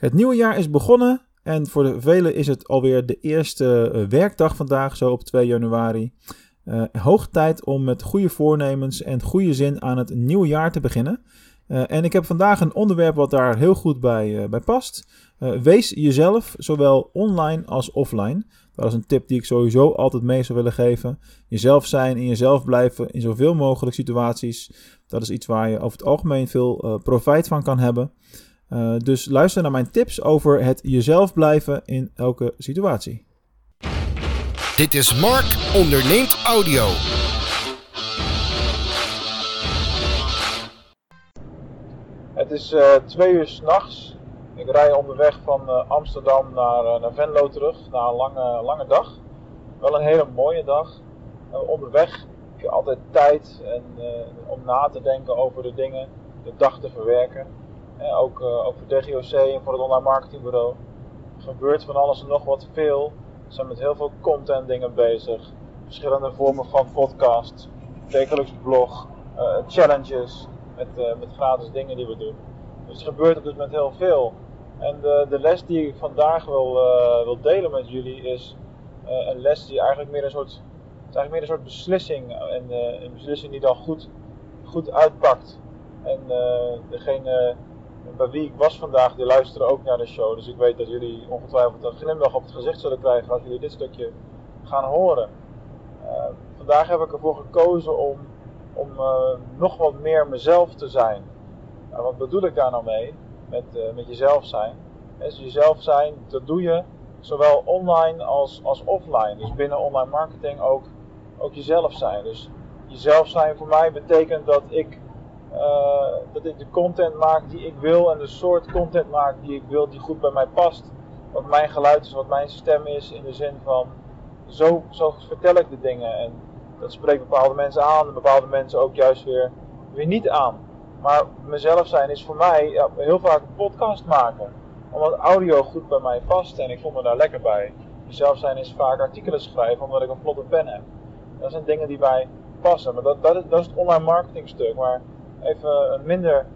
Het nieuwe jaar is begonnen en voor de velen is het alweer de eerste uh, werkdag vandaag, zo op 2 januari. Uh, hoog tijd om met goede voornemens en goede zin aan het nieuwe jaar te beginnen. Uh, en ik heb vandaag een onderwerp wat daar heel goed bij, bij past. wees jezelf, zowel online als offline. Dat is een tip die ik sowieso altijd mee zou willen geven. Jezelf zijn en jezelf blijven in zoveel mogelijk situaties. Dat is iets waar je over het algemeen veel profijt van kan hebben. Uh, dus luister naar mijn tips over het jezelf blijven in elke situatie. Dit is Mark onderneemt audio. Het is uh, twee uur s'nachts. Ik rij onderweg van uh, Amsterdam naar, naar Venlo terug na een lange, lange dag. Wel een hele mooie dag. onderweg heb je altijd tijd en, om na te denken over de dingen, de dag te verwerken ook, uh, ook voor DGOC en voor het online marketingbureau. Gebeurt van alles en nog wat veel. We zijn met heel veel content dingen bezig. Verschillende vormen van podcast, wekelijks blog, uh, challenges met, uh, met gratis dingen die we doen. Dus er gebeurt op dit moment heel veel. En de, de les die ik vandaag wil, wil delen met jullie is een les die eigenlijk meer een soort, eigenlijk meer een soort beslissing. En een beslissing die dan goed, goed uitpakt. En degene bij wie ik was vandaag, die luisteren ook naar de show. Dus ik weet dat jullie ongetwijfeld een glimlach op het gezicht zullen krijgen als jullie dit stukje gaan horen. Uh, vandaag heb ik ervoor gekozen om, om uh, nog wat meer mezelf te zijn. Nou, wat bedoel ik daar nou mee? Met, uh, met jezelf zijn. Dus jezelf zijn, dat doe je zowel online als, als offline. Dus binnen online marketing ook, ook jezelf zijn. Dus jezelf zijn voor mij betekent dat ik uh, dat ik de content maak die ik wil en de soort content maak die ik wil, die goed bij mij past. Wat mijn geluid is, wat mijn stem is, in de zin van zo, zo vertel ik de dingen. En dat spreekt bepaalde mensen aan en bepaalde mensen ook juist weer, weer niet aan. Maar mezelf zijn is voor mij ja, heel vaak een podcast maken. Omdat audio goed bij mij past en ik voel me daar lekker bij. Mezelf zijn is vaak artikelen schrijven omdat ik een vlotte pen heb. Dat zijn dingen die bij passen. Maar dat, dat, is, dat is het online marketing stuk. Maar even een minder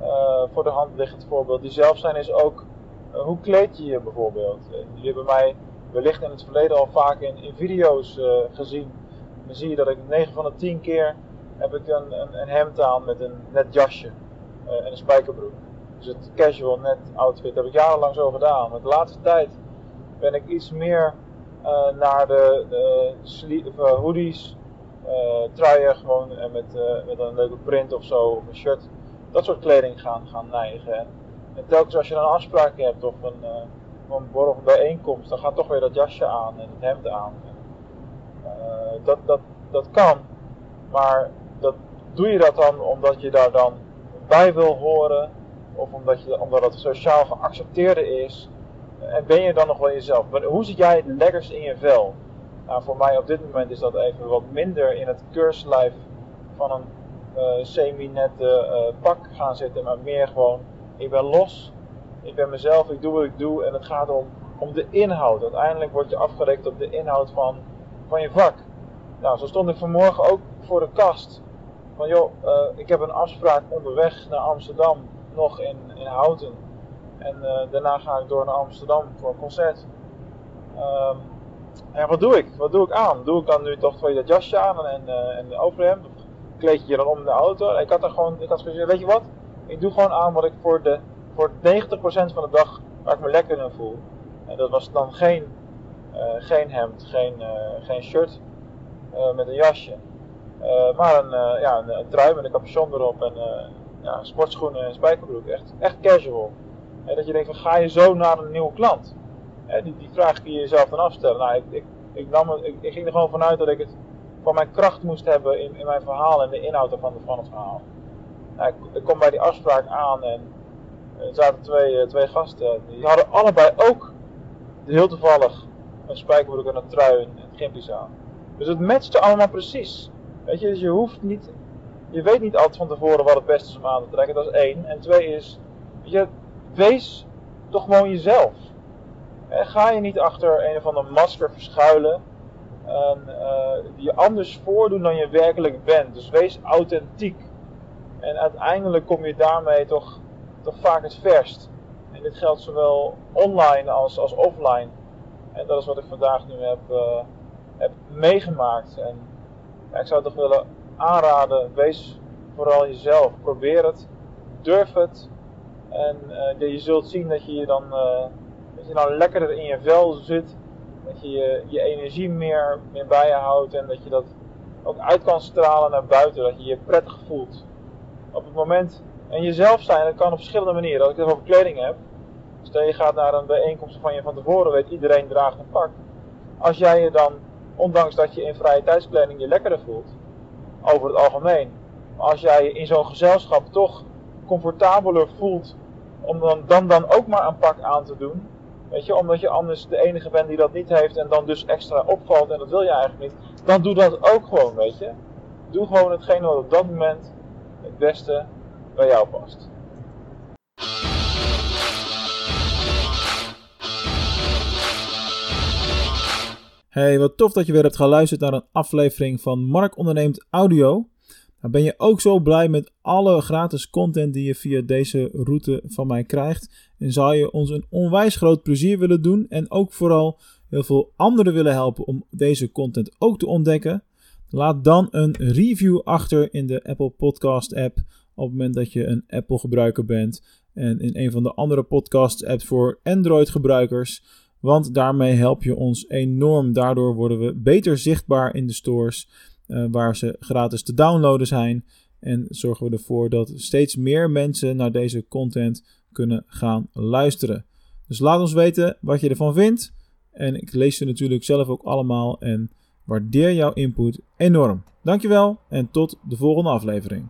uh, voor de hand liggend voorbeeld. Die zelf zijn is ook uh, hoe kleed je je bijvoorbeeld. Jullie hebben mij wellicht in het verleden al vaak in, video's gezien. Dan zie je dat ik 9 van de 10 keer heb ik een, een, een hemd aan met een net jasje en een spijkerbroek. Dus het casual net outfit heb ik jarenlang zo gedaan. Maar de laatste tijd ben ik iets meer naar de, de hoodies, truien gewoon en met, uh, met een leuke print of zo, of een shirt, dat soort kleding gaan, gaan neigen. En, en telkens als je een afspraak hebt of een, uh, een borrel bijeenkomst, dan gaat toch weer dat jasje aan en het hemd aan. dat, dat, dat kan, maar dat, doe je dat dan omdat je daar dan bij wil horen, of omdat, je, omdat het sociaal geaccepteerde is, en ben je dan nog wel jezelf? Hoe zit jij het lekkerst in je vel? Nou, voor mij op dit moment is dat even wat minder in het keurslijf van een uh, semi-nette uh, pak gaan zitten, maar meer gewoon, ik ben los, ik ben mezelf, ik doe wat ik doe en het gaat om, om de inhoud. Uiteindelijk word je afgerekend op de inhoud van, van je vak. Nou, zo stond ik vanmorgen ook voor de kast. Van joh, uh, ik heb een afspraak onderweg naar Amsterdam, nog in, in Houten. En daarna ga ik door naar Amsterdam voor een concert. Um, ja, wat doe ik? Wat doe ik aan? Doe ik dan nu toch twee dat jasje aan en, uh, en de overhemd? Of kleed je je dan om de auto? Ik had er gewoon, ik had gezegd, weet je wat? Ik doe gewoon aan wat ik voor, de, voor 90% van de dag waar ik me lekker in voel. En dat was dan geen, uh, geen hemd, geen, uh, geen shirt met een jasje. maar een, ja, een, een, trui met een capuchon erop en ja, sportschoenen en spijkerbroek. Echt, echt casual. En dat je denkt, van, ga je zo naar een nieuwe klant? Die, die vraag kun je jezelf dan afstellen. Nou, ik, ik, ik, ik, ging er gewoon vanuit dat ik het van mijn kracht moest hebben in, in mijn verhaal en de inhoud ervan van het verhaal. Nou, ik, ik, kom bij die afspraak aan en er zaten twee, eh, twee gasten. Die hadden allebei ook heel toevallig een spijkerbroek en een trui en gimpies aan. Dus het matchte allemaal precies. Weet je, dus je hoeft niet, je weet niet altijd van tevoren wat het beste is om aan te trekken. Dat is één. En twee is, weet je, wees toch gewoon jezelf. En ga je niet achter een of ander masker verschuilen en uh, je anders voordoen dan je werkelijk bent. Dus wees authentiek. En uiteindelijk kom je daarmee toch, toch vaak het verst. En dit geldt zowel online als, als offline. En dat is wat ik vandaag nu heb, uh, heb meegemaakt. En ik zou toch willen aanraden, wees vooral jezelf. Probeer het, durf het. En uh, je zult zien dat je je dan, dat je dan lekkerder in je vel zit. Dat je je, energie meer, meer bij je houdt en dat je dat ook uit kan stralen naar buiten. Dat je je prettig voelt. Op het moment, en jezelf zijn, dat kan op verschillende manieren. Als ik het over kleding heb. Stel je gaat naar een bijeenkomst van je van tevoren weet, iedereen draagt een pak. Als jij je dan, ondanks dat je in vrije tijdskleding je lekkerder voelt, over het algemeen. Als jij je in zo'n gezelschap toch comfortabeler voelt om dan, dan, dan ook maar een pak aan te doen. Weet je, omdat je anders de enige bent die dat niet heeft en dan dus extra opvalt en dat wil je eigenlijk niet. Dan doe dat ook gewoon, weet je. Doe gewoon hetgene wat op dat moment het beste bij jou past. Hey, wat tof dat je weer hebt geluisterd naar een aflevering van Mark Onderneemt Audio. Nou, ben je ook zo blij met alle gratis content die je via deze route van mij krijgt? En zou je ons een onwijs groot plezier willen doen en ook vooral heel veel anderen willen helpen om deze content ook te ontdekken? Laat dan een review achter in de Apple Podcast app op het moment dat je een Apple gebruiker bent en in een van de andere podcast apps voor Android gebruikers. Want daarmee help je ons enorm. Daardoor worden we beter zichtbaar in de stores uh, waar ze gratis te downloaden zijn. En zorgen we ervoor dat steeds meer mensen naar deze content kunnen gaan luisteren. Dus laat ons weten wat je ervan vindt. En ik lees ze natuurlijk zelf ook allemaal en waardeer jouw input enorm. Dankjewel en tot de volgende aflevering.